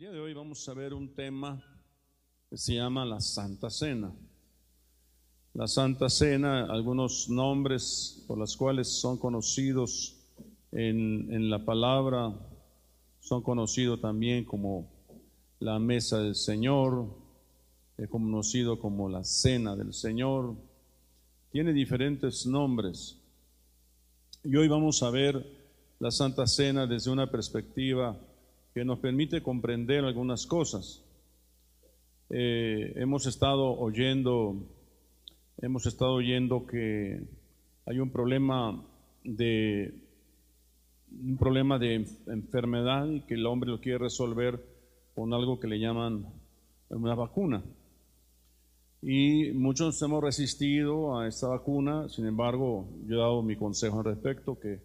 El día de hoy vamos a ver un tema que se llama la Santa Cena. La Santa Cena, algunos nombres por los cuales son conocidos en, en la palabra, son conocidos también como la mesa del Señor, es conocido como la cena del Señor, tiene diferentes nombres. Y hoy vamos a ver la Santa Cena desde una perspectiva que nos permite comprender algunas cosas. Eh, hemos estado oyendo, hemos estado oyendo que hay un problema de un problema de enfermedad y que el hombre lo quiere resolver con algo que le llaman una vacuna. Y muchos hemos resistido a esta vacuna, sin embargo, yo he dado mi consejo al respecto, que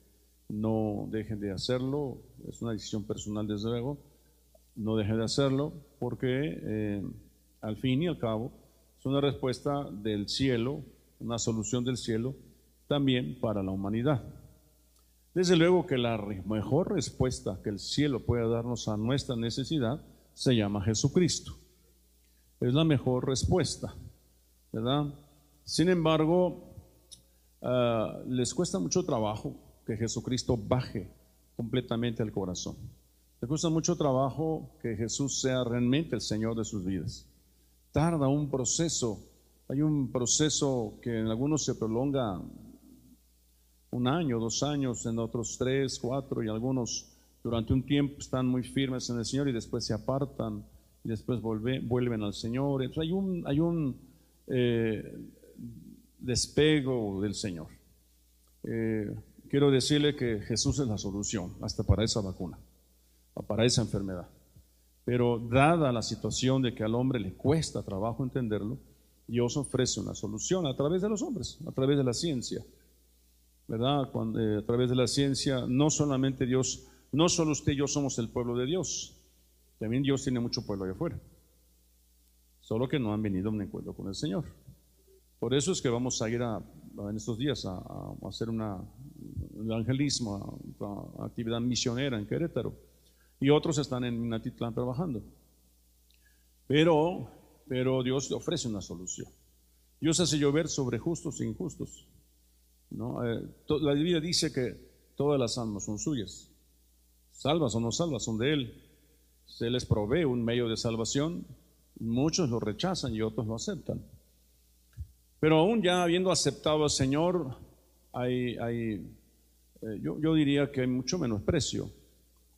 no dejen de hacerlo, es una decisión personal desde luego, no dejen de hacerlo, porque eh, al fin y al cabo es una respuesta del cielo, una solución del cielo también para la humanidad. Desde luego que la mejor respuesta que el cielo puede darnos a nuestra necesidad se llama Jesucristo. Es la mejor respuesta, ¿verdad? Sin embargo, ah, les cuesta mucho trabajo que Jesucristo baje completamente al corazón. Les cuesta mucho trabajo que Jesús sea realmente el Señor de sus vidas. Tarda un proceso, hay un proceso que en algunos se prolonga un año, dos años, en otros tres, cuatro y algunos durante un tiempo están muy firmes en el Señor y después se apartan y después vuelven al Señor. Entonces hay un, hay un eh, despego del Señor. Eh, quiero decirle que Jesús es la solución hasta para esa vacuna, para esa enfermedad. Pero dada la situación de que al hombre le cuesta trabajo entenderlo, Dios ofrece una solución a través de los hombres, a través de la ciencia. ¿verdad? Eh, a través de la ciencia, no solamente Dios, no solo usted y yo somos el pueblo de Dios, también Dios tiene mucho pueblo allá afuera, solo que no han venido a un encuentro con el Señor. Por eso es que vamos a ir a, en estos días a, hacer una evangelismo, actividad misionera en Querétaro, y otros están en Minatitlán trabajando. Pero, pero Dios ofrece una solución. Dios hace llover sobre justos e injustos. Eh, la Biblia dice que todas las almas son suyas, salvas o no salvas, son de Él. Se les provee un medio de salvación, muchos lo rechazan y otros lo aceptan. Pero aún ya habiendo aceptado al Señor, hay, hay eh, yo, yo, diría que hay mucho menosprecio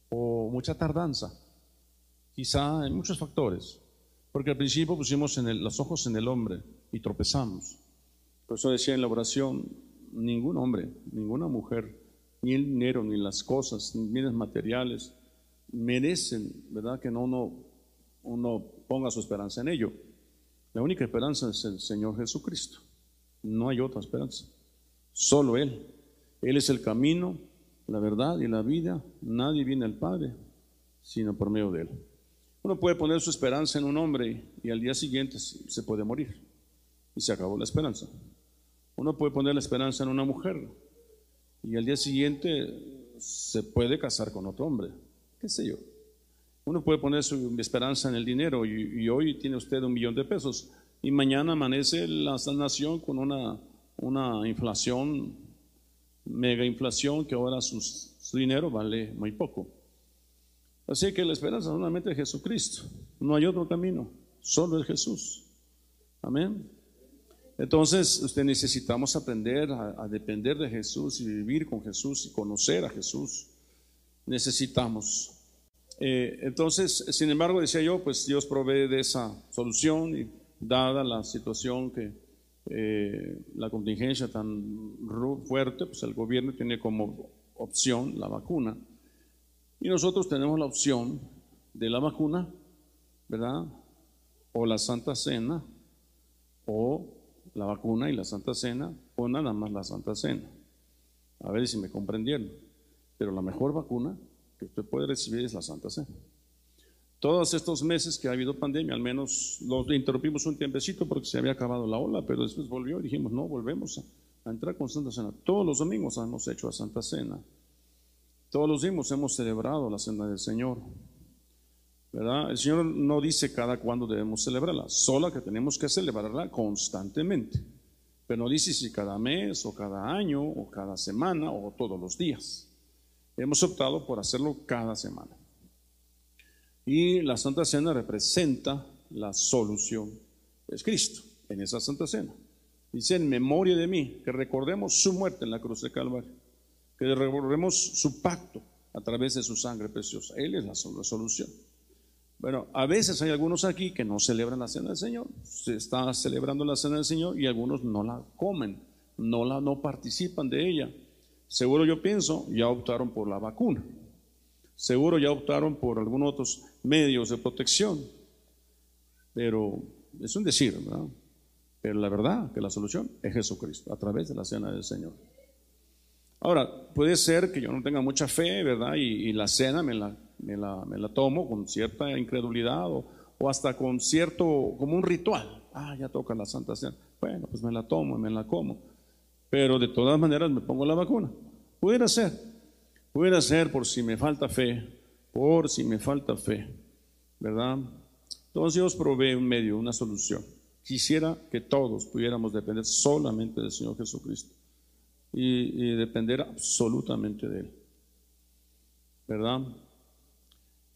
o mucha tardanza. Quizá hay muchos factores. Porque al principio pusimos en los ojos en el hombre y tropezamos. Por eso decía en la oración, ningún hombre, ninguna mujer, ni el dinero, ni las cosas, ni bienes materiales, merecen, ¿verdad? Que no uno, uno ponga su esperanza en ello. La única esperanza es el Señor Jesucristo. No hay otra esperanza. Solo Él. Él es el camino, la verdad y la vida. Nadie viene al Padre sino por medio de Él. Uno puede poner su esperanza en un hombre y al día siguiente se puede morir. Y se acabó la esperanza. Uno puede poner la esperanza en una mujer y al día siguiente se puede casar con otro hombre, qué sé yo. Uno puede poner su esperanza en el dinero y, hoy tiene usted un millón de pesos y mañana amanece la nación con una, una inflación, mega inflación, que ahora su dinero vale muy poco. Así que la esperanza solamente es Jesucristo, no hay otro camino, solo es Jesús. Amén. Entonces, usted necesitamos aprender a, depender de Jesús y vivir con Jesús y conocer a Jesús. Necesitamos. Eh, entonces, sin embargo, decía yo, pues Dios provee de esa solución y dada la situación que eh, la contingencia tan fuerte, pues el gobierno tiene como opción la vacuna. Y nosotros tenemos la opción de la vacuna, ¿verdad? O la Santa Cena, o la vacuna y la Santa Cena, o nada más la Santa Cena. A ver si me comprendieron. Pero la mejor vacuna que usted puede recibir es la Santa Cena. Todos estos meses que ha habido pandemia, al menos los interrumpimos un tiempecito porque se había acabado la ola, pero después volvió y dijimos, no, volvemos a, entrar con Santa Cena. Todos los domingos hemos hecho la Santa Cena. Todos los domingos hemos celebrado la Cena del Señor. ¿verdad? El Señor no dice cada cuándo debemos celebrarla, solo que tenemos que celebrarla constantemente. Pero no dice si cada mes o cada año o cada semana o todos los días. Hemos optado por hacerlo cada semana. Y la Santa Cena representa la solución. Es Cristo en esa Santa Cena. Dice en memoria de mí, que recordemos su muerte en la cruz de Calvario, que recordemos su pacto a través de su sangre preciosa. Él es la solución. Bueno, a veces hay algunos aquí que no celebran la cena del Señor. Se está celebrando la cena del Señor y algunos no la comen, no la no participan de ella. Seguro yo pienso, ya optaron por la vacuna. Seguro ya optaron por algunos otros medios de protección. Pero es un decir, ¿verdad? Pero la verdad que la solución es Jesucristo, a través de la cena del Señor. Ahora, puede ser que yo no tenga mucha fe, ¿verdad? Y, la cena me la, me, la, me la, tomo con cierta incredulidad o, o, hasta con cierto, como un ritual. Ah, ya toca la Santa Cena. Bueno, pues me la tomo, me la como. Pero de todas maneras me pongo la vacuna. Pudiera ser, pudiera ser por si me falta fe, por si me falta fe, ¿verdad? Entonces Dios provee un medio, una solución. Quisiera que todos pudiéramos depender solamente del Señor Jesucristo y, depender absolutamente de Él. ¿Verdad?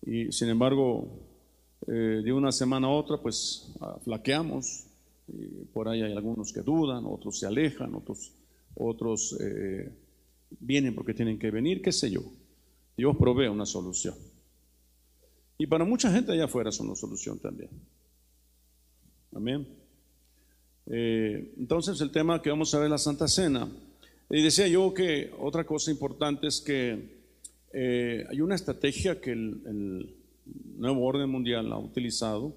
Y sin embargo, eh, de una semana a otra, pues ah, flaqueamos. Por ahí hay algunos que dudan, otros se alejan, otros, otros eh, vienen porque tienen que venir, qué sé yo. Dios provee una solución. Y para mucha gente allá afuera es una solución también. Amén. Eh, entonces el tema que vamos a ver es la Santa Cena. Y decía yo que otra cosa importante es que eh, hay una estrategia que el, nuevo orden mundial ha utilizado.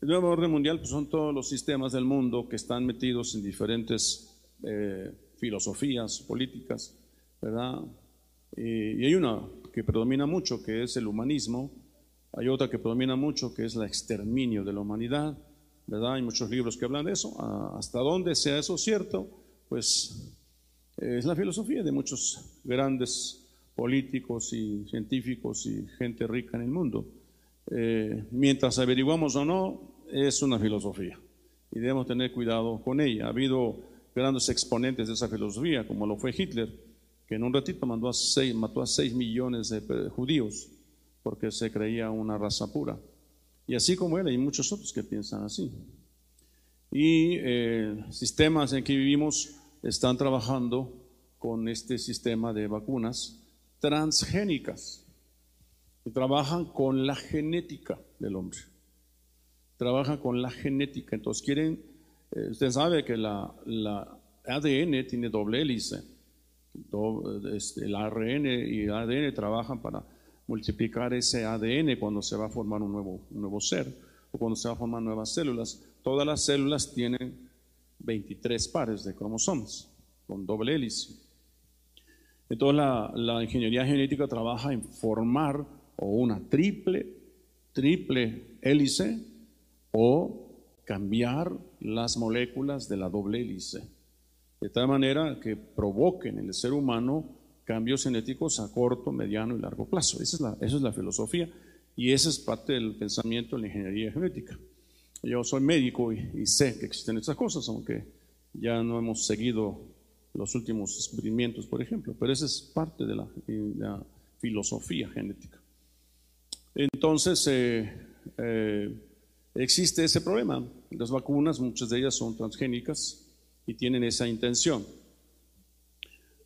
El nuevo orden mundial pues, son todos los sistemas del mundo que están metidos en diferentes eh, filosofías políticas, ¿verdad? Y, y hay una que predomina mucho, que es el humanismo. Hay otra que predomina mucho, que es el exterminio de la humanidad, ¿verdad? Hay muchos libros que hablan de eso. Ah, hasta dónde sea eso cierto, pues es la filosofía de muchos grandes políticos y científicos y gente rica en el mundo. Eh, mientras averiguamos o no, es una filosofía y debemos tener cuidado con ella. Ha habido grandes exponentes de esa filosofía, como lo fue Hitler, que en un ratito mandó a seis, mató a 6 millones de judíos porque se creía una raza pura. Y así como él, hay muchos otros que piensan así. Y eh, sistemas en que vivimos están trabajando con este sistema de vacunas transgénicas. Y trabajan con la genética del hombre. Trabajan con la genética. Entonces quieren, eh, usted sabe que la, ADN tiene doble hélice. Este, el ARN y el ADN trabajan para multiplicar ese ADN cuando se va a formar un nuevo, ser o cuando se va a formar nuevas células. Todas las células tienen 23 pares de cromosomas con doble hélice. Entonces la, la, ingeniería genética trabaja en formar o una triple, triple hélice o cambiar las moléculas de la doble hélice, de tal manera que provoquen en el ser humano cambios genéticos a corto, mediano y largo plazo. Esa es la, esa es la filosofía y esa es parte del pensamiento de la ingeniería genética. Yo soy médico y, sé que existen estas cosas, aunque ya no hemos seguido los últimos descubrimientos, por ejemplo, pero esa es parte de la, filosofía genética. Entonces, eh, eh, existe ese problema. Las vacunas, muchas de ellas son transgénicas y tienen esa intención.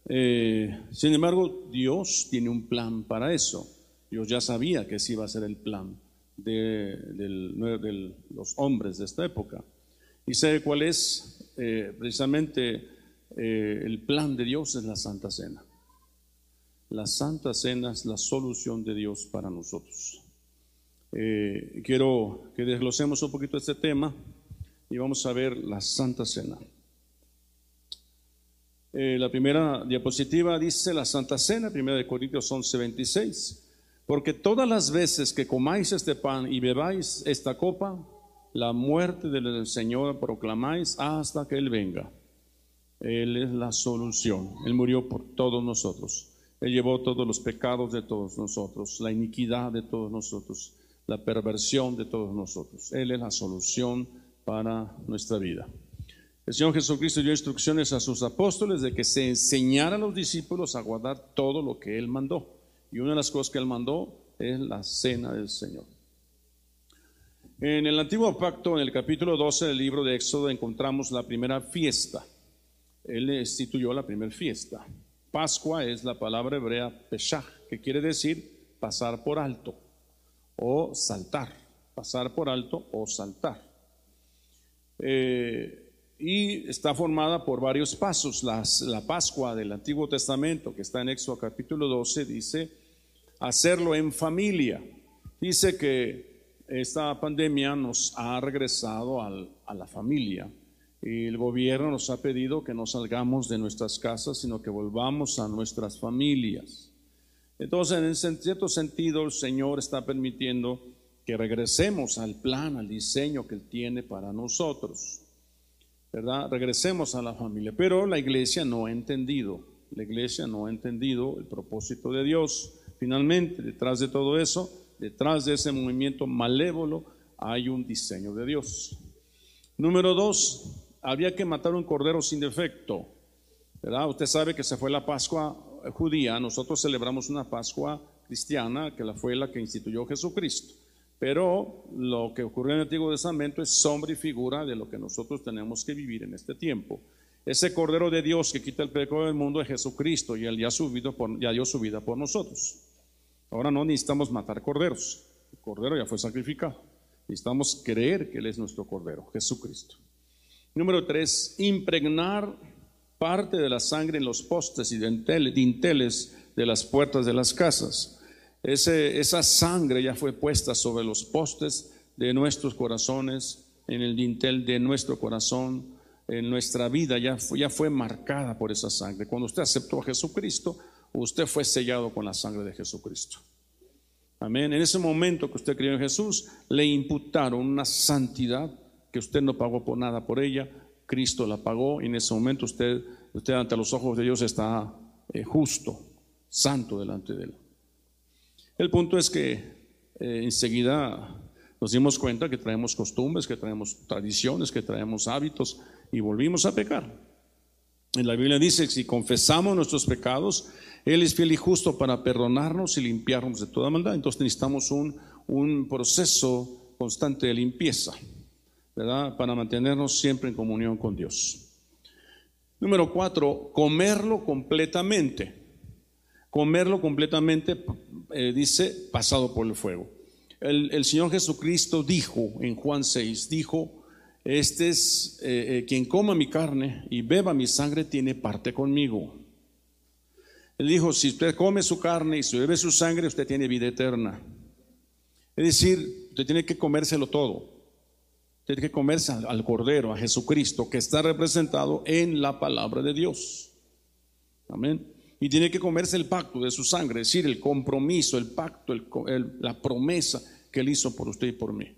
Eh, sin embargo, Dios tiene un plan para eso. Dios ya sabía que ese iba a ser el plan de, los hombres de esta época. Y sé cuál es eh, precisamente eh, el plan de Dios, es la Santa Cena. La Santa Cena es la solución de Dios para nosotros. Eh, quiero que desglosemos un poquito este tema y vamos a ver la Santa Cena. la primera diapositiva dice la Santa Cena, primera de Corintios 11, 26. Porque todas las veces que comáis este pan y bebáis esta copa, la muerte del Señor proclamáis hasta que Él venga. Él es la solución. Él murió por todos nosotros. Él llevó todos los pecados de todos nosotros, la iniquidad de todos nosotros. La perversión de todos nosotros. Él es la solución para nuestra vida. El Señor Jesucristo dio instrucciones a sus apóstoles de que se enseñara a los discípulos a guardar todo lo que Él mandó. Y una de las cosas que Él mandó es la cena del Señor. En el antiguo pacto, en el capítulo 12 del libro de Éxodo, encontramos la primera fiesta. Él instituyó la primera fiesta. Pascua es la palabra hebrea Peshach, que quiere decir pasar por alto o saltar. Pasar por alto o saltar. Eh, y está formada por varios pasos. la Pascua del Antiguo Testamento, que está en Éxodo capítulo 12, dice hacerlo en familia. Dice que esta pandemia nos ha regresado a la familia y el gobierno nos ha pedido que no salgamos de nuestras casas, sino que volvamos a nuestras familias. Entonces, en cierto sentido, el Señor está permitiendo que regresemos al plan, al diseño que Él tiene para nosotros. ¿Verdad? Regresemos a la familia. Pero la iglesia no ha entendido, la iglesia no ha entendido el propósito de Dios. Finalmente, detrás de todo eso, Detrás de ese movimiento malévolo hay un diseño de Dios. Número dos, había que matar un cordero sin defecto. ¿verdad? Usted sabe que se fue la Pascua judía, nosotros celebramos una Pascua cristiana, que la fue la que instituyó Jesucristo. Pero lo que ocurrió en el Antiguo Testamento es sombra y figura de lo que nosotros tenemos que vivir en este tiempo. Ese Cordero de Dios que quita el pecado del mundo es Jesucristo y Él ya, subido ya dio su vida por nosotros. Ahora no necesitamos matar corderos. El cordero ya fue sacrificado. Necesitamos creer que Él es nuestro cordero, Jesucristo. Número tres, impregnar parte de la sangre en los postes y dinteles de las puertas de las casas. esa sangre ya fue puesta sobre los postes de nuestros corazones, en el dintel de nuestro corazón, en nuestra vida, ya ya fue marcada por esa sangre. Cuando usted aceptó a Jesucristo, usted fue sellado con la sangre de Jesucristo. Amén. En ese momento que usted creyó en Jesús, le imputaron una santidad que usted no pagó por nada por ella. Cristo la pagó y en ese momento usted, usted ante los ojos de Dios está eh, justo, santo delante de él. El punto es que eh, enseguida nos dimos cuenta que traemos costumbres, que traemos tradiciones, que traemos hábitos y volvimos a pecar. En la Biblia dice que si confesamos nuestros pecados, Él es fiel y justo para perdonarnos y limpiarnos de toda maldad. Entonces necesitamos un, un proceso constante de limpieza, Para mantenernos siempre en comunión con Dios. Número cuatro, comerlo completamente. Comerlo completamente, eh, dice, pasado por el fuego. El, el Señor Jesucristo dijo en Juan 6, dijo, este es eh, eh, quien coma mi carne y beba mi sangre tiene parte conmigo. Él dijo, si usted come su carne y se bebe su sangre, usted tiene vida eterna. Es decir, usted tiene que comérselo todo. Tiene que comerse al, Cordero, a Jesucristo, que está representado en la palabra de Dios. Amén. Y tiene que comerse el pacto de su sangre, es decir, el compromiso, el pacto, la promesa que Él hizo por usted y por mí.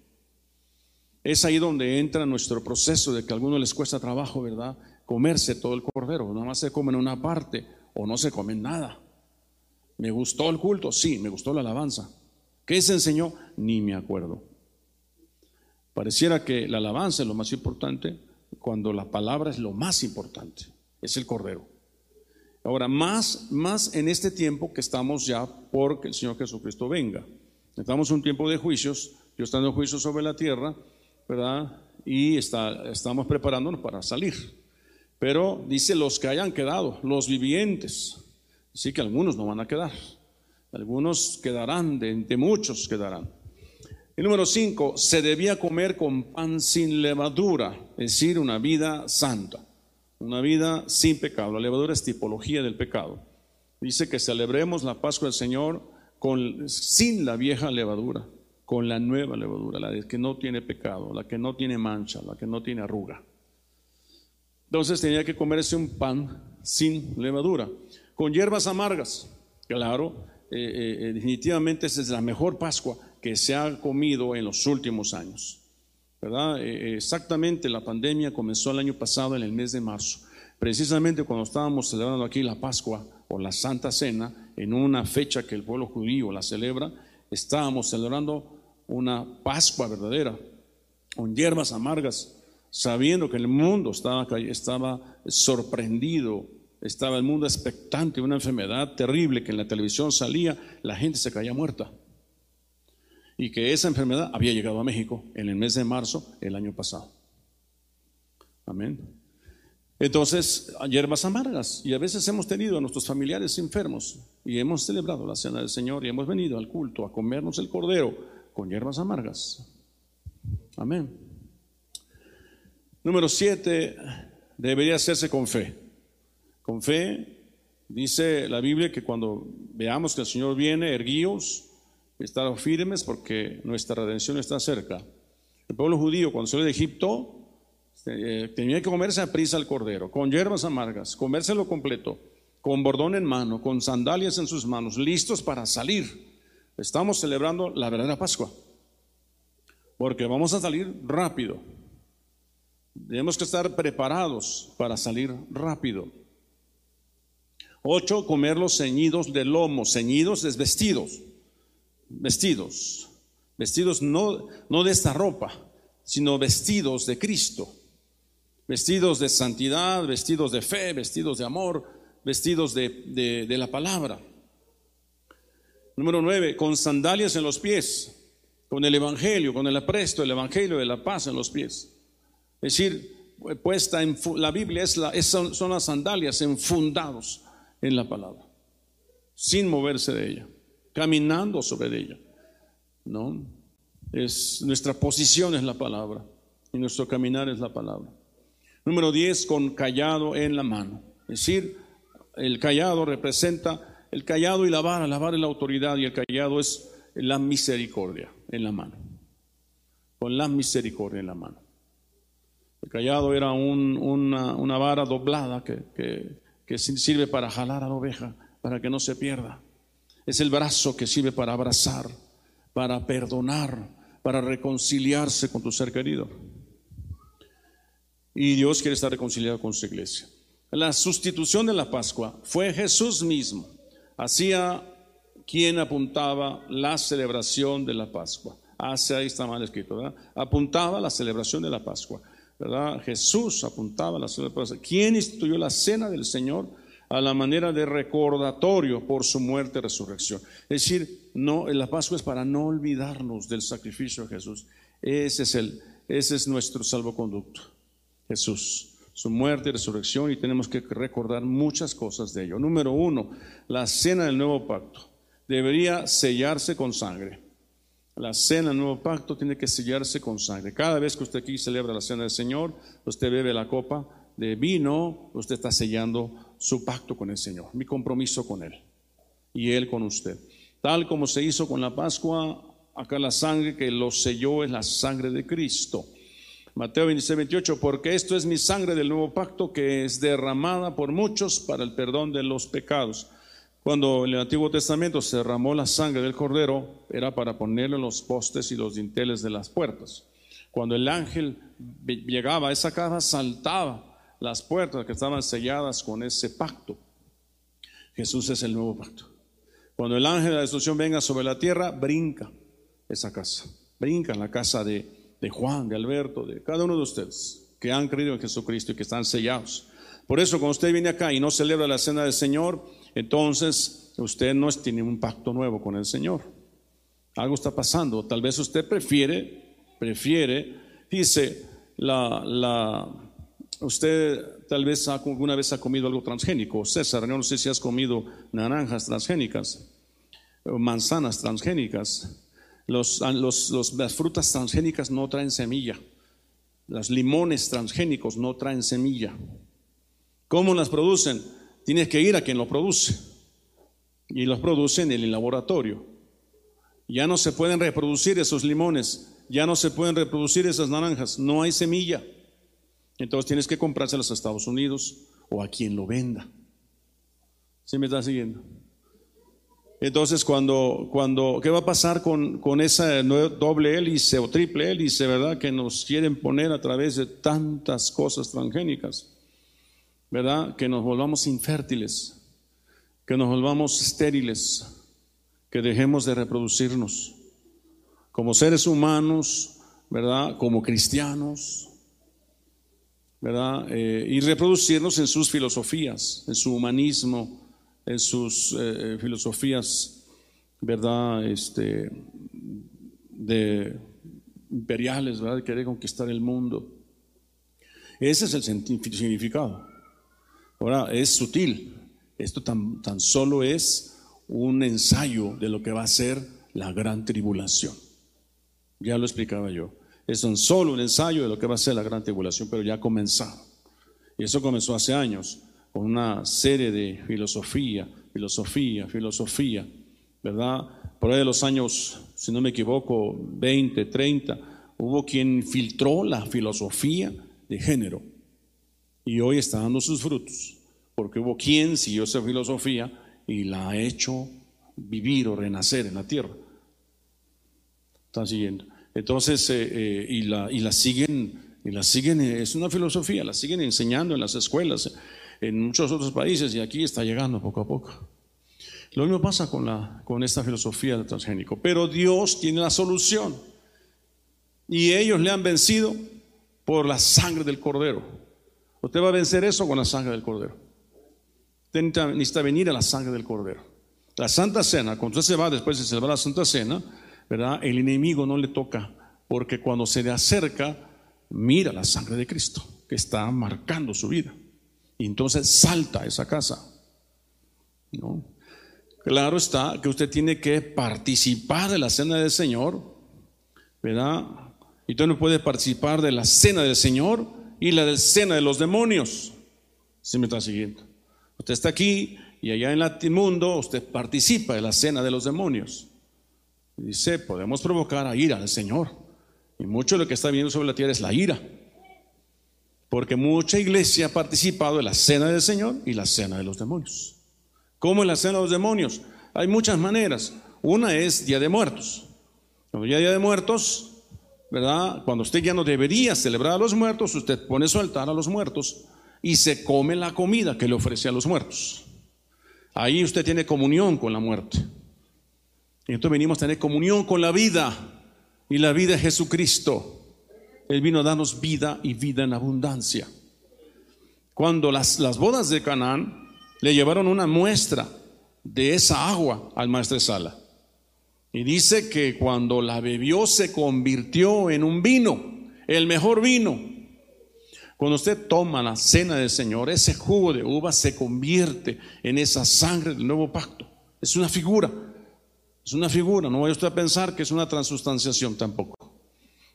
Es ahí donde entra nuestro proceso de que a algunos les cuesta trabajo, ¿verdad? Comerse todo el cordero. Nada más se comen una parte o no se comen nada. ¿Me gustó el culto? Sí, me gustó la alabanza. ¿Qué se enseñó? Ni me acuerdo. Pareciera que la alabanza es lo más importante cuando la palabra es lo más importante. Es el cordero. Ahora, más, más en este tiempo que estamos ya porque el Señor Jesucristo venga. Estamos en un tiempo de juicios. Yo estando en juicio sobre la tierra ¿verdad? Y está, estamos preparándonos para salir. Pero dice los que hayan quedado, los vivientes. Así que algunos no van a quedar. Algunos quedarán, de, muchos quedarán. El número cinco, se debía comer con pan sin levadura, es decir, una vida santa, una vida sin pecado. La levadura es tipología del pecado. Dice que celebremos la Pascua del Señor con, sin la vieja levadura con la nueva levadura, la que no tiene pecado, la que no tiene mancha, la que no tiene arruga. Entonces tenía que comerse un pan sin levadura, con hierbas amargas. Claro, eh, eh, eh, definitivamente esa es la mejor Pascua que se ha comido en los últimos años. ¿Verdad? exactamente la pandemia comenzó el año pasado en el mes de marzo. Precisamente cuando estábamos celebrando aquí la Pascua o la Santa Cena, en una fecha que el pueblo judío la celebra, estábamos celebrando una Pascua verdadera, con hierbas amargas, sabiendo que el mundo estaba, sorprendido, estaba el mundo expectante una enfermedad terrible que en la televisión salía, la gente se caía muerta. Y que esa enfermedad había llegado a México en el mes de marzo el año pasado. Amén. Entonces, hierbas amargas. Y a veces hemos tenido a nuestros familiares enfermos y hemos celebrado la cena del Señor y hemos venido al culto a comernos el cordero con hierbas amargas. Amén. Número siete, debería hacerse con fe. Con fe, dice la Biblia que cuando veamos que el Señor viene, erguíos, estar firmes porque nuestra redención está cerca. El pueblo judío, cuando salió de Egipto, eh, tenía que comerse a prisa el cordero, con hierbas amargas, comérselo completo, con bordón en mano, con sandalias en sus manos, listos para salir. Estamos celebrando la verdadera Pascua, porque vamos a salir rápido. Tenemos que estar preparados para salir rápido. Ocho, comer los ceñidos de lomo. Ceñidos es vestidos. Vestidos. No, no de esta ropa, sino vestidos de Cristo vestidos de santidad, vestidos de fe, vestidos de amor, vestidos de, la palabra. Número nueve, con sandalias en los pies, con el Evangelio, con el apresto, el Evangelio de la paz en los pies. Es decir, puesta en la Biblia es son las sandalias enfundados en la palabra, sin moverse de ella, caminando sobre ella. ¿no? Es, nuestra posición es la palabra y nuestro caminar es la palabra. Número 10, con callado en la mano. Es decir, el callado representa el callado y la vara. La vara es la autoridad y el callado es la misericordia en la mano. Con la misericordia en la mano. El callado era una, vara doblada que, que sirve para jalar a la oveja, para que no se pierda. Es el brazo que sirve para abrazar, para perdonar, para reconciliarse con tu ser querido. Y Dios quiere estar reconciliado con su iglesia. La sustitución de la Pascua fue Jesús mismo, hacía quien apuntaba la celebración de la Pascua. Hacia ahí está mal escrito, ¿verdad? Apuntaba la celebración de la Pascua, ¿verdad? Jesús apuntaba la celebración. ¿Quién instituyó la cena del Señor? A la manera de recordatorio por su muerte y resurrección. Es decir, no, la Pascua es para no olvidarnos del sacrificio de Jesús. Ese es, el, ese es nuestro salvoconducto. Jesús, su muerte y resurrección, y tenemos que recordar muchas cosas de ello. Número uno, la cena del nuevo pacto debería sellarse con sangre. La cena del nuevo pacto tiene que sellarse con sangre. Cada vez que usted aquí celebra la cena del Señor, usted bebe la copa de vino, usted está sellando su pacto con el Señor, mi compromiso con Él y Él con usted. Tal como se hizo con la Pascua, acá la sangre que lo selló es la sangre de Cristo. Mateo 26, 28, porque esto es mi sangre del nuevo pacto que es derramada por muchos para el perdón de los pecados. Cuando en el Antiguo Testamento se derramó la sangre del cordero, era para ponerlo en los postes y los dinteles de las puertas. Cuando el ángel llegaba a esa casa, saltaba las puertas que estaban selladas con ese pacto. Jesús es el nuevo pacto. Cuando el ángel de la destrucción venga sobre la tierra, brinca esa casa, brinca la casa de de Juan, de Alberto, de cada uno de ustedes que han creído en Jesucristo y que están sellados. Por eso, cuando usted viene acá y no celebra la cena del Señor, entonces usted no tiene un pacto nuevo con el Señor. Algo está pasando. Tal vez usted prefiere, prefiere, dice, la, la, usted tal vez alguna vez ha comido algo transgénico. César, no sé si has comido naranjas transgénicas, manzanas transgénicas. Los, las frutas transgénicas no traen semilla. Los limones transgénicos no traen semilla. ¿Cómo las producen? Tienes que ir a quien lo produce. Y los producen en el laboratorio. Ya no se pueden reproducir esos limones. Ya no se pueden reproducir esas naranjas. No hay semilla. Entonces tienes que comprárselas a Estados Unidos o a quien lo venda. ¿Sí me está siguiendo? Entonces, cuando, cuando, ¿qué va a pasar con, con esa doble hélice o triple hélice, verdad? Que nos quieren poner a través de tantas cosas transgénicas, ¿verdad? Que nos volvamos infértiles, que nos volvamos estériles, que dejemos de reproducirnos. como seres humanos, ¿verdad? Como cristianos, ¿verdad? Eh, y reproducirnos en sus filosofías, en su humanismo, en sus eh, filosofías, ¿verdad? Este, de imperiales, ¿verdad? De querer conquistar el mundo. Ese es el significado. Ahora, es sutil. Esto tan, tan solo es un ensayo de lo que va a ser la gran tribulación. Ya lo explicaba yo. Es tan solo un ensayo de lo que va a ser la gran tribulación, pero ya ha comenzado. Y eso comenzó hace años con una serie de filosofía, filosofía, filosofía, ¿verdad? Por ahí de los años, si no me equivoco, 20, 30, hubo quien filtró la filosofía de género y hoy está dando sus frutos, porque hubo quien siguió esa filosofía y la ha hecho vivir o renacer en la tierra. Están siguiendo. Entonces, eh, eh, y, la, y la siguen, y la siguen, es una filosofía, la siguen enseñando en las escuelas, en muchos otros países, y aquí está llegando poco a poco. Lo mismo pasa con, la, con esta filosofía del transgénico. Pero Dios tiene la solución. Y ellos le han vencido por la sangre del cordero. Usted va a vencer eso con la sangre del cordero. Usted necesita venir a la sangre del cordero. La Santa Cena, cuando usted se va después de celebrar la Santa Cena, El enemigo no le toca, porque cuando se le acerca, mira la sangre de Cristo, que está marcando su vida. Y entonces salta a esa casa. Claro está que usted tiene que participar de la cena del Señor, ¿verdad? Y usted no puede participar de la cena del Señor y la de cena de los demonios. Si me está siguiendo. Usted está aquí y allá en el mundo usted participa de la cena de los demonios. Dice, podemos provocar a ira al Señor. Y mucho de lo que está viendo sobre la tierra es la ira. Porque mucha iglesia ha participado de la cena del Señor y la cena de los demonios. ¿Cómo es la cena de los demonios? Hay muchas maneras. Una es Día de Muertos. Ya Día de Muertos, ¿verdad? Cuando usted ya no debería celebrar a los muertos, usted pone su altar a los muertos y se come la comida que le ofrece a los muertos. Ahí usted tiene comunión con la muerte. Y entonces venimos a tener comunión con la vida. Y la vida es Jesucristo. Él vino a darnos vida y vida en abundancia. Cuando las, las bodas de Canaán le llevaron una muestra de esa agua al maestro Sala. Y dice que cuando la bebió se convirtió en un vino, el mejor vino. Cuando usted toma la cena del Señor, ese jugo de uva se convierte en esa sangre del nuevo pacto. Es una figura. Es una figura, no vaya usted a pensar que es una transustanciación tampoco.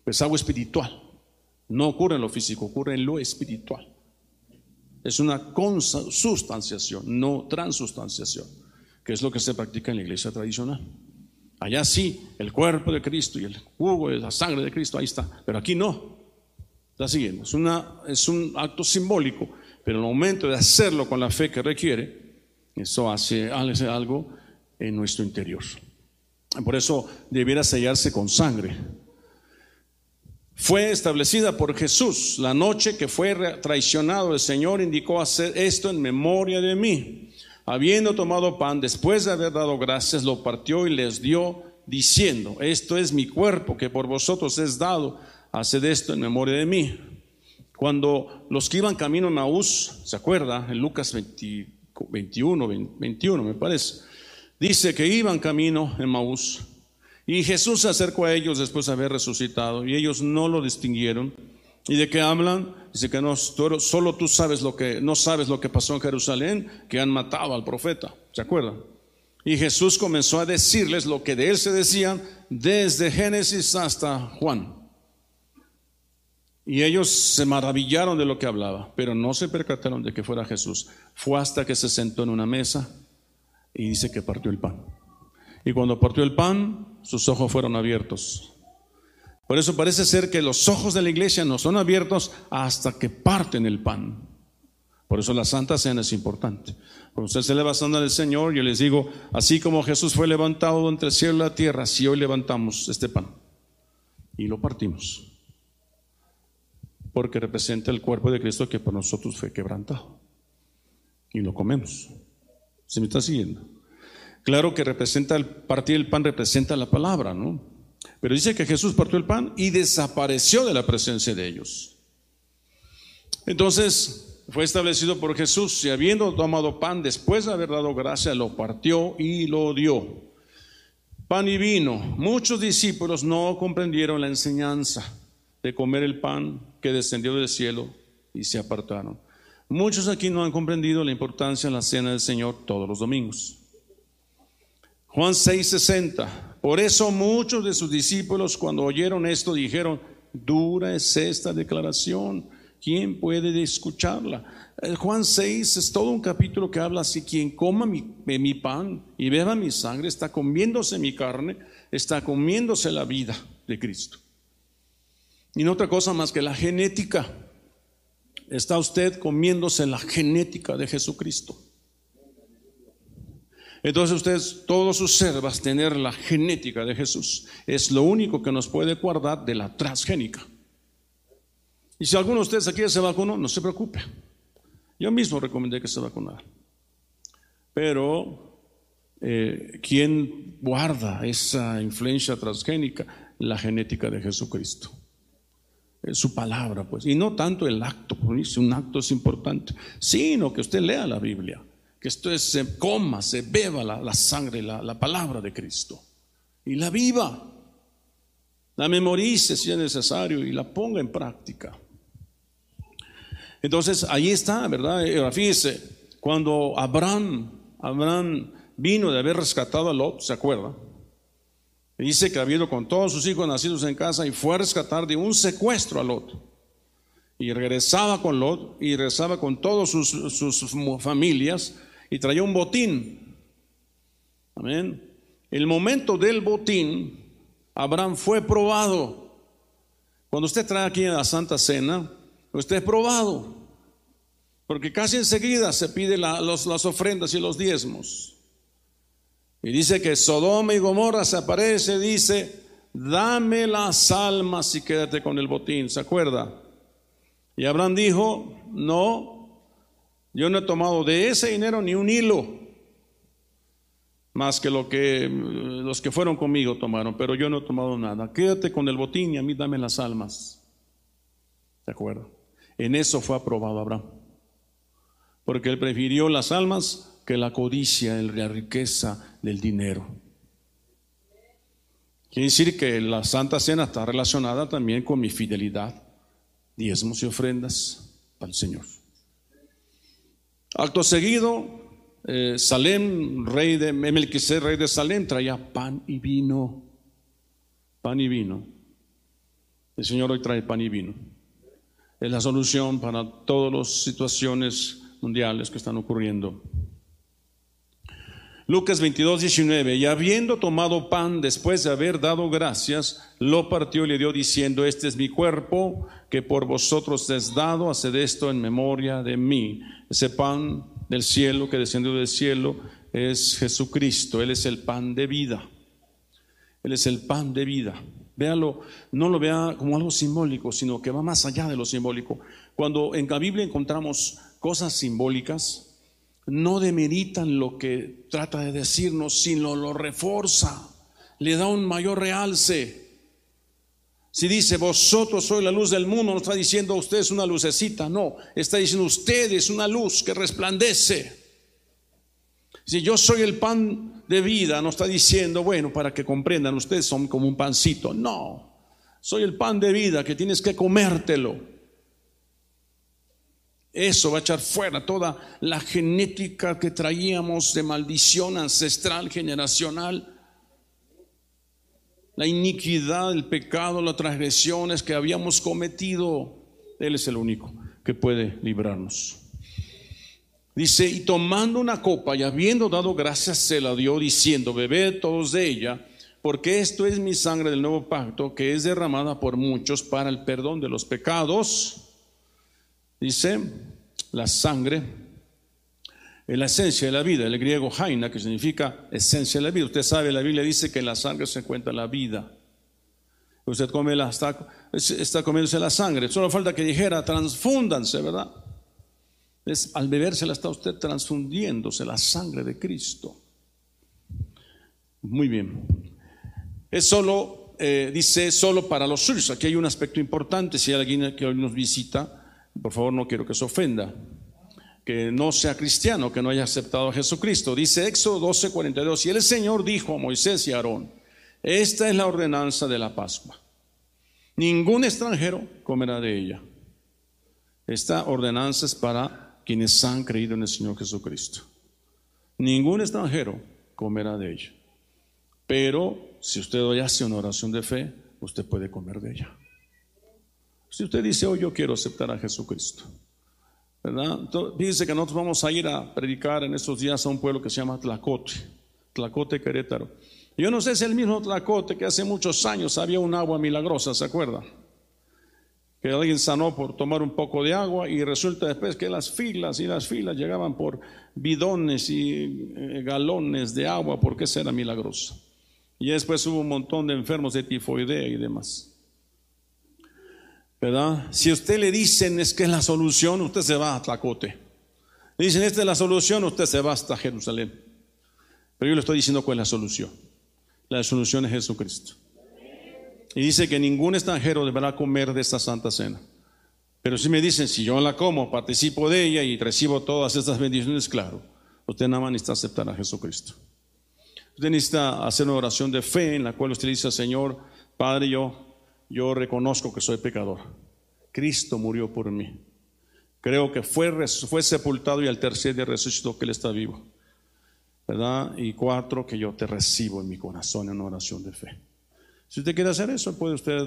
Es algo espiritual. No ocurre en lo físico, ocurre en lo espiritual. Es una consustanciación, no transustanciación, que es lo que se practica en la iglesia tradicional. Allá sí, el cuerpo de Cristo y el jugo de la sangre de Cristo, ahí está. Pero aquí no. Está siguiendo. Es, una, es un acto simbólico, pero en el momento de hacerlo con la fe que requiere, eso hace, hace algo en nuestro interior. Por eso debiera sellarse con sangre. Fue establecida por Jesús. La noche que fue traicionado, el Señor indicó hacer esto en memoria de mí. Habiendo tomado pan, después de haber dado gracias, lo partió y les dio, diciendo, esto es mi cuerpo que por vosotros es dado, haced esto en memoria de mí. Cuando los que iban camino a Maús, ¿se acuerda? En Lucas 21, 21 me parece Dice que iban camino en Maús y Jesús se acercó a ellos después de haber resucitado y ellos no lo distinguieron. ¿Y de qué hablan? Dice que no, solo tú sabes lo que, no sabes lo que pasó en Jerusalén, que han matado al profeta. ¿Se acuerdan? Y Jesús comenzó a decirles lo que de él se decían desde Génesis hasta Juan. Y ellos se maravillaron de lo que hablaba, pero no se percataron de que fuera Jesús. Fue hasta que se sentó en una mesa y dice que partió el pan. Y cuando partió el pan, sus ojos fueron abiertos. Por eso parece ser que los ojos de la iglesia no son abiertos hasta que parten el pan. Por eso la Santa Cena es importante. Cuando usted se levanta del Señor, yo les digo, así como Jesús fue levantado entre el cielo y la tierra, así hoy levantamos este pan y lo partimos. Porque representa el cuerpo de Cristo que por nosotros fue quebrantado. Y lo comemos. ¿Se me está siguiendo? Claro que representa el partir del pan representa la palabra, ¿no? Pero dice que Jesús partió el pan y desapareció de la presencia de ellos. Entonces fue establecido por Jesús y habiendo tomado pan después de haber dado gracia, lo partió y lo dio. Pan y vino. Muchos discípulos no comprendieron la enseñanza de comer el pan que descendió del cielo y se apartaron. Muchos aquí no han comprendido la importancia de la cena del Señor todos los domingos. Juan 6:60. Por eso muchos de sus discípulos cuando oyeron esto dijeron, dura es esta declaración, ¿quién puede escucharla? Juan 6 es todo un capítulo que habla así, quien coma mi, mi pan y beba mi sangre está comiéndose mi carne, está comiéndose la vida de Cristo. Y no otra cosa más que la genética. Está usted comiéndose la genética de Jesucristo. Entonces usted, todo su ser a tener la genética de Jesús. Es lo único que nos puede guardar de la transgénica. Y si alguno de ustedes aquí se vacunó, no se preocupe. Yo mismo recomendé que se vacunara. Pero, eh, ¿quién guarda esa influencia transgénica? La genética de Jesucristo. Es su palabra, pues. Y no tanto el acto, pues, un acto es importante, sino que usted lea la Biblia que esto se coma, se beba la, sangre, la, la, palabra de Cristo y la viva, la memorice si es necesario y la ponga en práctica. Entonces ahí está, ¿verdad? Fíjese, cuando Abraham, Abraham vino de haber rescatado a Lot, ¿se acuerda? Dice que había ido con todos sus hijos nacidos en casa y fue a rescatar de un secuestro a Lot. Y regresaba con Lot y regresaba con todas sus, sus familias y traía un botín. Amén. El momento del botín, Abraham fue probado. Cuando usted trae aquí a la Santa Cena, usted es probado. Porque casi enseguida se pide las ofrendas y los diezmos. Y dice que Sodoma y Gomorra se aparece, dice, dame las almas y quédate con el botín. ¿Se acuerda? Y Abraham dijo, no, yo no he tomado de ese dinero ni un hilo, más que lo que los que fueron conmigo tomaron, pero yo no he tomado nada. Quédate con el botín y a mí dame las almas. ¿De acuerdo? En eso fue aprobado Abraham. Porque él prefirió las almas que la codicia, la riqueza del dinero. Quiere decir que la Santa Cena está relacionada también con mi fidelidad, diezmos y ofrendas al Señor. Acto seguido, eh, Salem, rey de Melquised, rey de Salem, traía pan y vino. Pan y vino. El Señor hoy trae pan y vino. Es la solución para todas las situaciones mundiales que están ocurriendo. Lucas 22, 19. Y habiendo tomado pan después de haber dado gracias, lo partió y le dio diciendo, este es mi cuerpo que por vosotros es dado, haced esto en memoria de mí. Ese pan del cielo que descendió del cielo es Jesucristo, Él es el pan de vida. Él es el pan de vida. Véalo, no lo vea como algo simbólico, sino que va más allá de lo simbólico. Cuando en la Biblia encontramos cosas simbólicas, no demeritan lo que trata de decirnos, sino lo reforza, le da un mayor realce. Si dice, vosotros sois la luz del mundo, no está diciendo usted es una lucecita, no, está diciendo usted es una luz que resplandece. Si yo soy el pan de vida, no está diciendo, bueno, para que comprendan, ustedes son como un pancito, no, soy el pan de vida que tienes que comértelo. Eso va a echar fuera toda la genética que traíamos de maldición ancestral, generacional. La iniquidad, el pecado, las transgresiones que habíamos cometido. Él es el único que puede librarnos. Dice, y tomando una copa y habiendo dado gracias, se la dio diciendo, bebed todos de ella, porque esto es mi sangre del nuevo pacto, que es derramada por muchos para el perdón de los pecados Dice, la sangre es la esencia de la vida, el griego jaina, que significa esencia de la vida. Usted sabe, la Biblia dice que la sangre se encuentra la vida. Usted come la, está, está comiéndose la sangre. Solo falta que dijera, transfúndanse, ¿verdad? Es, al bebérsela está usted transfundiéndose la sangre de Cristo. Muy bien. Es solo eh, dice solo para los suyos. Aquí hay un aspecto importante. Si hay alguien que hoy nos visita, por favor no quiero que se ofenda, que no sea cristiano, que no haya aceptado a Jesucristo. Dice Éxodo 12, 42, y el Señor dijo a Moisés y a Aarón, esta es la ordenanza de la Pascua. Ningún extranjero comerá de ella. Esta ordenanza es para quienes han creído en el Señor Jesucristo. Ningún extranjero comerá de ella. Pero si usted hoy hace una oración de fe, usted puede comer de ella. Si usted dice, hoy yo quiero aceptar a Jesucristo, ¿verdad? Entonces, que nosotros vamos a ir a predicar en estos días a un pueblo que se llama Tlacote, Tlacote Querétaro. Yo no sé si es el mismo Tlacote que hace muchos años había un agua milagrosa, ¿se acuerda? Que alguien sanó por tomar un poco de agua y resulta después que las filas y las filas llegaban por bidones y eh, galones de agua porque esa era milagrosa. Y después hubo un montón de enfermos de tifoidea y demás. ¿Verdad? Si usted le dicen es que es la solución, usted se va a Tlacote. Le dicen esta es la solución, usted se va hasta Jerusalén. Pero yo le estoy diciendo cuál es la solución. La solución es Jesucristo. Y dice que ningún extranjero deberá comer de esta santa cena. Pero si me dicen, si yo la como, participo de ella y recibo todas estas bendiciones, claro, usted nada más necesita aceptar a Jesucristo. Usted necesita hacer una oración de fe en la cual usted dice, Señor, Padre, yo, yo reconozco que soy pecador. Cristo murió por mí. Creo que fue, fue sepultado y al tercer día resucitó que Él está vivo. ¿Verdad? Y cuatro, que yo te recibo en mi corazón en una oración de fe. Si usted quiere hacer eso, puede usted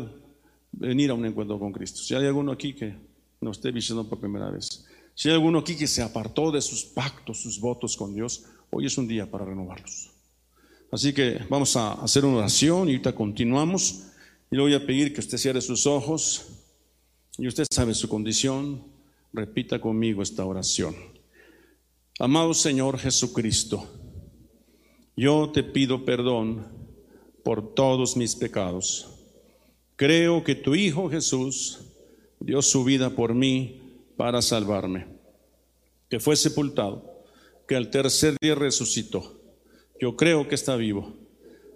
venir a un encuentro con Cristo. Si hay alguno aquí que no esté visitando por primera vez, si hay alguno aquí que se apartó de sus pactos, sus votos con Dios, hoy es un día para renovarlos. Así que vamos a hacer una oración y ahorita continuamos. Y le voy a pedir que usted cierre sus ojos y usted sabe su condición. Repita conmigo esta oración. Amado Señor Jesucristo, yo te pido perdón por todos mis pecados. Creo que tu Hijo Jesús dio su vida por mí para salvarme, que fue sepultado, que al tercer día resucitó yo creo que está vivo.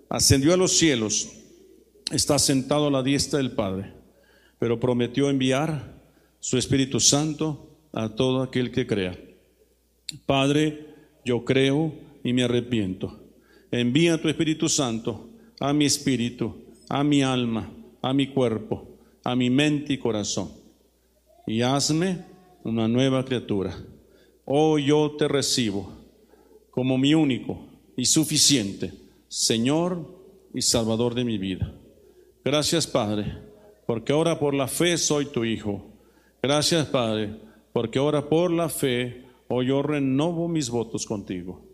Ascendió a los cielos, está sentado a la diestra del Padre, pero prometió enviar su Espíritu Santo a todo aquel que crea. Padre, yo creo y me arrepiento. Envía tu Espíritu Santo a mi espíritu, a mi alma, a mi cuerpo, a mi mente y corazón. Y hazme una nueva criatura. Oh, yo te recibo como mi único y suficiente, Señor y Salvador de mi vida. Gracias, Padre, porque ahora por la fe soy tu Hijo. Gracias, Padre, porque ahora por la fe hoy yo renovo mis votos contigo.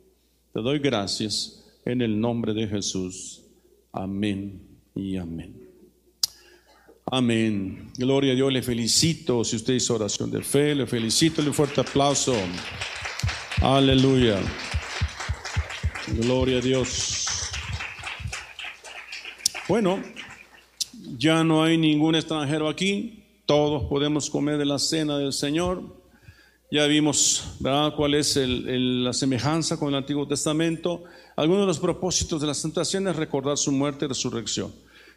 Te doy gracias en el nombre de Jesús. Amén y amén. Amén. Gloria a Dios, le felicito. Si usted hizo oración de fe, le felicito. Le fuerte aplauso. Aleluya. Gloria a Dios. Bueno, ya no hay ningún extranjero aquí, todos podemos comer de la cena del Señor. Ya vimos ¿verdad? cuál es la semejanza con el Antiguo Testamento. Algunos de los propósitos de la Cena es recordar su muerte y resurrección.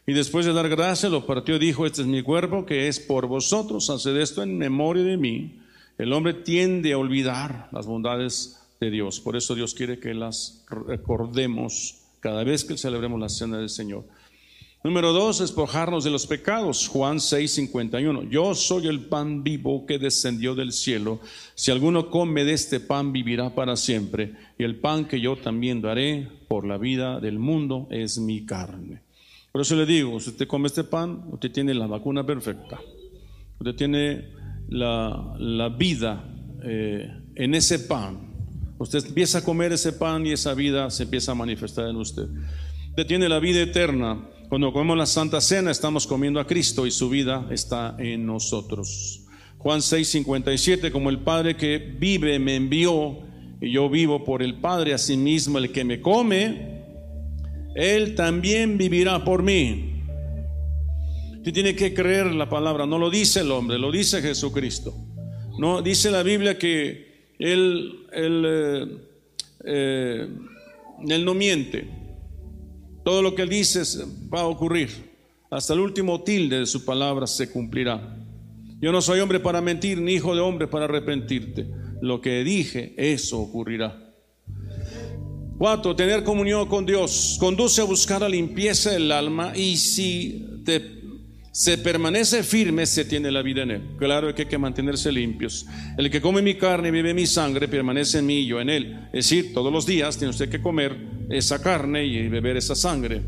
Y después de dar gracias, lo partió y dijo, este es mi cuerpo que es por vosotros, haced esto en memoria de mí. El hombre tiende a olvidar las bondades Dios. Por eso Dios quiere que las recordemos cada vez que celebremos la cena del Señor. Número dos, despojarnos de los pecados. Juan 6, 51. Yo soy el pan vivo que descendió del cielo. Si alguno come de este pan, vivirá para siempre. Y el pan que yo también daré por la vida del mundo es mi carne. Por eso le digo, si usted come este pan, usted tiene la vacuna perfecta. Usted tiene la, vida eh, en ese pan. Usted empieza a comer ese pan y esa vida se empieza a manifestar en usted. Usted tiene la vida eterna. Cuando comemos la Santa Cena estamos comiendo a Cristo y su vida está en nosotros. Juan 6, 57, como el Padre que vive me envió y yo vivo por el Padre, asimismo el que me come, Él también vivirá por mí. Usted tiene que creer la palabra, no lo dice el hombre, lo dice Jesucristo. No dice la Biblia que él, eh, eh, él, no miente. Todo lo que él dice va a ocurrir. hasta el último tilde de su palabra se cumplirá. Yo no soy hombre para mentir, ni hijo de hombre para arrepentirte. Lo que dije, eso ocurrirá. Cuatro, tener comunión con Dios conduce a buscar la limpieza del alma y si te se permanece firme, se tiene la vida en él. Claro que hay que mantenerse limpios. El que come mi carne y bebe mi sangre permanece en mí y yo en él. Es decir, todos los días tiene usted que comer esa carne y beber esa sangre.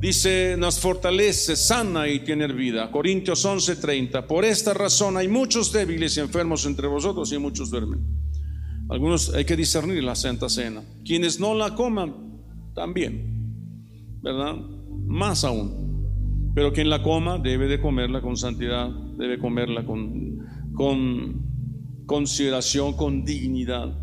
Dice, nos fortalece, sana y tiene vida. Corintios 11:30. Por esta razón hay muchos débiles y enfermos entre vosotros y muchos duermen. Algunos hay que discernir la Santa Cena. Quienes no la coman, también. ¿Verdad? Más aún. Pero quien la coma debe de comerla con santidad, debe comerla con, con consideración, con dignidad.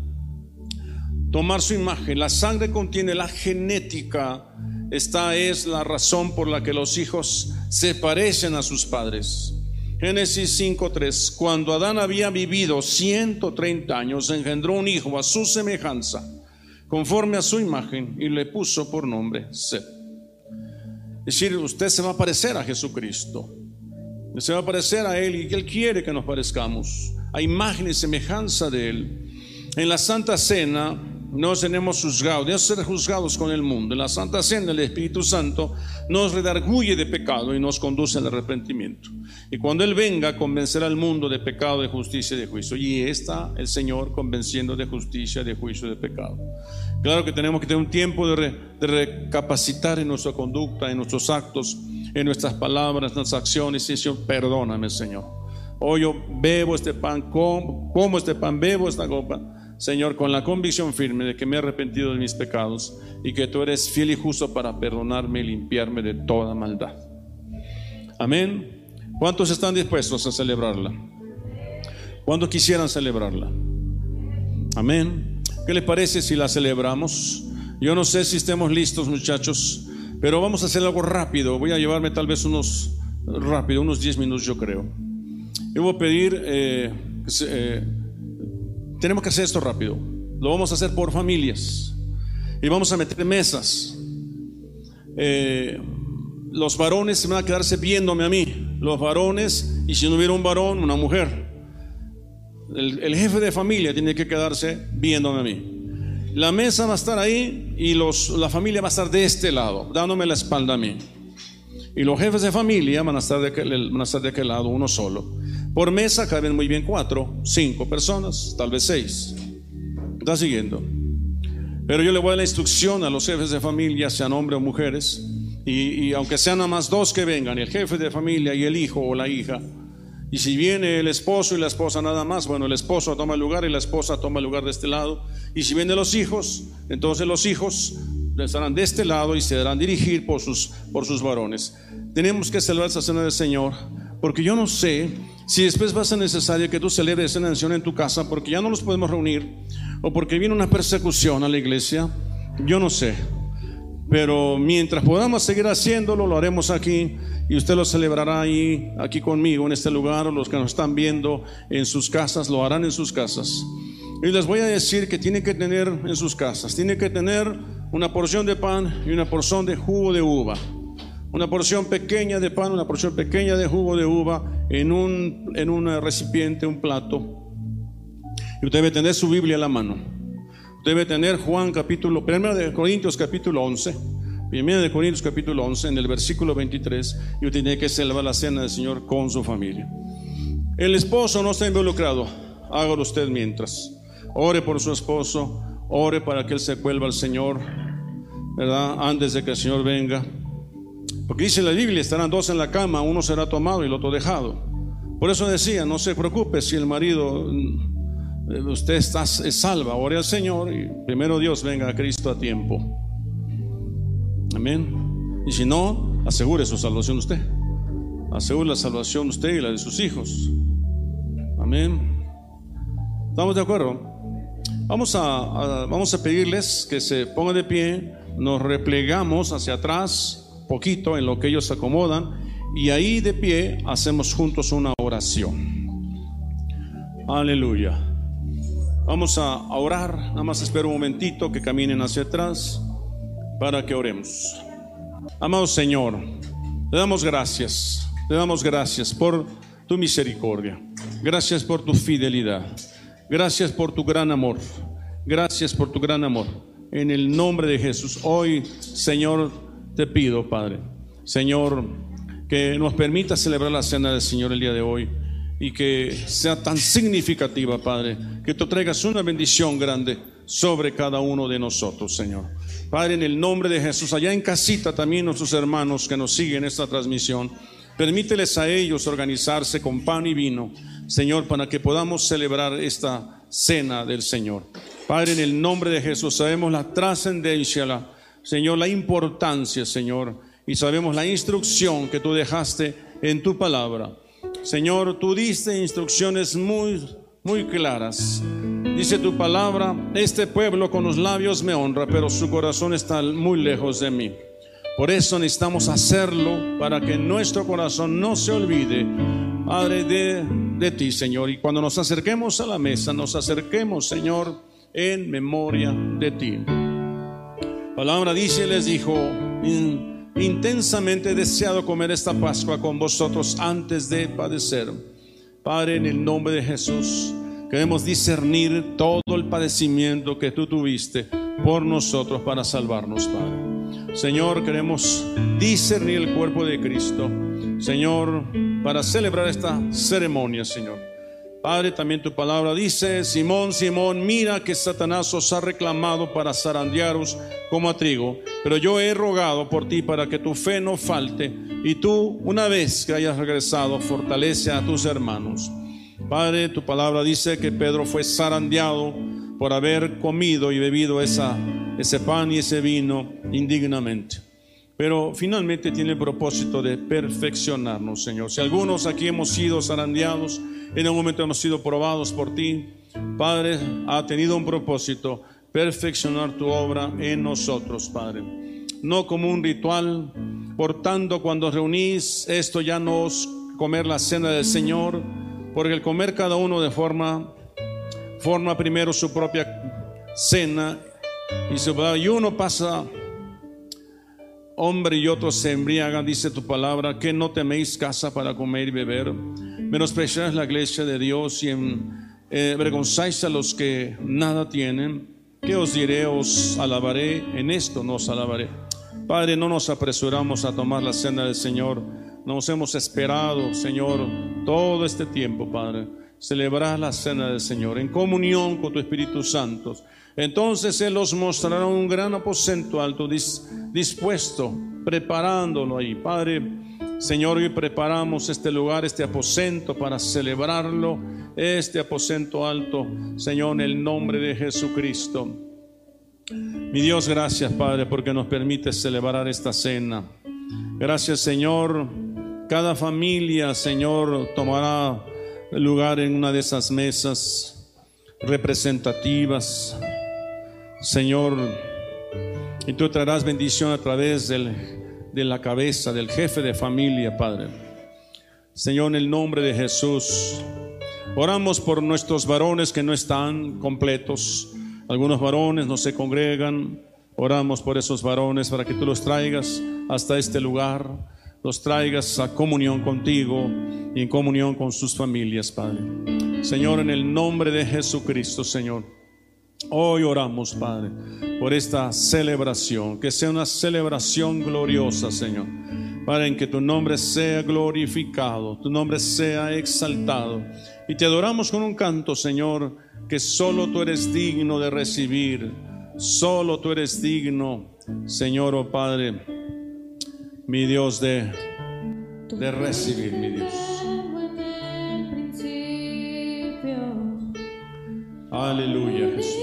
Tomar su imagen. La sangre contiene la genética. Esta es la razón por la que los hijos se parecen a sus padres. Génesis 5.3. Cuando Adán había vivido 130 años, engendró un hijo a su semejanza, conforme a su imagen, y le puso por nombre Seth. Es decir, usted se va a parecer a Jesucristo. Se va a parecer a Él y Él quiere que nos parezcamos a imagen y semejanza de Él. En la Santa Cena no tenemos juzgados, debemos ser juzgados con el mundo. La Santa Cena el Espíritu Santo nos redarguye de pecado y nos conduce al arrepentimiento. Y cuando Él venga, convencerá al mundo de pecado, de justicia y de juicio. Y está el Señor convenciendo de justicia, de juicio y de pecado. Claro que tenemos que tener un tiempo de, recapacitar en nuestra conducta, en nuestros actos, en nuestras palabras, en nuestras acciones. Y Señor, perdóname, Señor. Hoy yo bebo este pan, como este pan, bebo esta copa. Señor, con la convicción firme de que me he arrepentido de mis pecados y que tú eres fiel y justo para perdonarme y limpiarme de toda maldad. Amén. ¿Cuántos están dispuestos a celebrarla? ¿Cuántos quisieran celebrarla? Amén. ¿Qué les parece si la celebramos? Yo no sé si estemos listos, muchachos, pero vamos a hacer algo rápido. Voy a llevarme tal vez unos rápido, unos 10 minutos, yo creo. Yo voy a pedir, eh, eh, tenemos que hacer esto rápido. Lo vamos a hacer por familias y vamos a meter mesas. Eh, los varones se van a quedarse viéndome a mí, los varones, y si no hubiera un varón, una mujer. El, jefe de familia tiene que quedarse viéndome a mí. La mesa va a estar ahí y los, la familia va a estar de este lado, dándome la espalda a mí. Y los jefes de familia van a estar de aquel, van a estar de aquel lado, uno solo. Por mesa caben muy bien cuatro, cinco personas, tal vez seis. ¿Está siguiendo? Pero yo le voy a la instrucción a los jefes de familia, sean hombres o mujeres, y, y aunque sean nada más dos que vengan, el jefe de familia y el hijo o la hija, y si viene el esposo y la esposa nada más, bueno, el esposo toma el lugar y la esposa toma el lugar de este lado. Y si vienen los hijos, entonces los hijos estarán de este lado y se darán dirigir por sus, por sus varones. Tenemos que celebrar esta cena del Señor, porque yo no sé si después va a ser necesario que tú celebres esa nación en tu casa, porque ya no los podemos reunir, o porque viene una persecución a la iglesia. Yo no sé. Pero mientras podamos seguir haciéndolo, lo haremos aquí y usted lo celebrará ahí, aquí conmigo, en este lugar, los que nos están viendo en sus casas, lo harán en sus casas. Y les voy a decir que tiene que tener en sus casas, tiene que tener una porción de pan y una porción de jugo de uva. Una porción pequeña de pan, una porción pequeña de jugo de uva en un, en un recipiente, un plato. Y usted debe tener su Biblia en la mano. Debe tener Juan capítulo, primero de Corintios capítulo 11 Primera de Corintios capítulo 11, en el versículo 23, y usted tiene que celebrar la cena del Señor con su familia. El esposo no está involucrado, hágalo usted mientras. Ore por su esposo, ore para que él se vuelva al Señor, ¿verdad? Antes de que el Señor venga. Porque dice la Biblia, estarán dos en la cama, uno será tomado y el otro dejado. Por eso decía, no se preocupe si el marido, eh, usted está salva, ore al Señor y primero Dios venga a Cristo a tiempo. Amén. Y si no, asegure su salvación usted. Asegure la salvación usted y la de sus hijos. Amén. ¿Estamos de acuerdo? Vamos a, vamos a pedirles que se pongan de pie, nos replegamos hacia atrás, poquito en lo que ellos se acomodan, y ahí de pie hacemos juntos una oración. Aleluya. Vamos a orar, nada más espero un momentito que caminen hacia atrás para que oremos. Amado Señor, Te damos gracias, te damos gracias por tu misericordia. Gracias por tu fidelidad. Gracias por tu gran amor. Gracias por tu gran amor. En el nombre de Jesús, hoy, Señor, te pido, Padre, Señor, que nos permita celebrar la cena del Señor el día de hoy y que sea tan significativa, Padre, que tú traigas una bendición grande sobre cada uno de nosotros, Señor. Padre, en el nombre de Jesús, allá en casita también nuestros hermanos que nos siguen esta transmisión, permíteles a ellos organizarse con pan y vino, Señor, para que podamos celebrar esta cena del Señor. Padre, en el nombre de Jesús, sabemos la trascendencia, la, Señor, la importancia, Señor, y sabemos la instrucción que tú dejaste en tu palabra. Señor, tú diste instrucciones muy, muy claras Dice tu palabra, este pueblo con los labios me honra, pero su corazón está muy lejos de mí. Por eso necesitamos hacerlo para que nuestro corazón no se olvide, Padre, de, de ti, Señor. Y cuando nos acerquemos a la mesa, nos acerquemos, Señor, en memoria de ti. Palabra dice, les dijo, intensamente deseado comer esta Pascua con vosotros antes de padecer. Padre, en el nombre de Jesús. Queremos discernir todo el padecimiento que tú tuviste por nosotros para salvarnos, Padre. Señor, queremos discernir el cuerpo de Cristo, Señor, para celebrar esta ceremonia, Señor. Padre, también tu palabra dice, Simón, Simón, mira que Satanás os ha reclamado para zarandearos como a trigo, pero yo he rogado por ti para que tu fe no falte y tú, una vez que hayas regresado, fortalece a tus hermanos. Padre, tu palabra dice que Pedro fue zarandeado por haber comido y bebido esa, ese pan y ese vino indignamente. Pero finalmente tiene el propósito de perfeccionarnos, Señor. Si algunos aquí hemos sido zarandeados, en un momento hemos sido probados por ti, Padre, ha tenido un propósito, perfeccionar tu obra en nosotros, Padre. No como un ritual, por tanto, cuando reunís esto ya no es comer la cena del Señor, porque el comer cada uno de forma, forma primero su propia cena y, se, y uno pasa, hombre y otro se embriagan, dice tu palabra, que no teméis casa para comer y beber, menospreciáis la iglesia de Dios y eh, avergonzáis a los que nada tienen. ¿Qué os diré? Os alabaré, en esto nos alabaré. Padre, no nos apresuramos a tomar la cena del Señor nos hemos esperado, Señor, todo este tiempo, Padre, celebrar la cena del Señor en comunión con tu Espíritu Santo. Entonces Él os mostrará un gran aposento alto dispuesto, preparándolo ahí. Padre, Señor, hoy preparamos este lugar, este aposento para celebrarlo, este aposento alto, Señor, en el nombre de Jesucristo. Mi Dios, gracias, Padre, porque nos permite celebrar esta cena. Gracias, Señor cada familia, Señor, tomará lugar en una de esas mesas representativas. Señor, y tú traerás bendición a través de la cabeza del jefe de familia, Padre. Señor, en el nombre de Jesús, oramos por nuestros varones que no están completos. Algunos varones no se congregan. Oramos por esos varones para que tú los traigas hasta este lugar los traigas a comunión contigo y en comunión con sus familias, Padre. Señor, en el nombre de Jesucristo, Señor, hoy oramos, Padre, por esta celebración, que sea una celebración gloriosa, Señor, para en que tu nombre sea glorificado, tu nombre sea exaltado. Y te adoramos con un canto, Señor, que solo tú eres digno de recibir, solo tú eres digno, Señor, oh Padre mi Dios, de, de recibir, mi Dios. Aleluya, Jesús.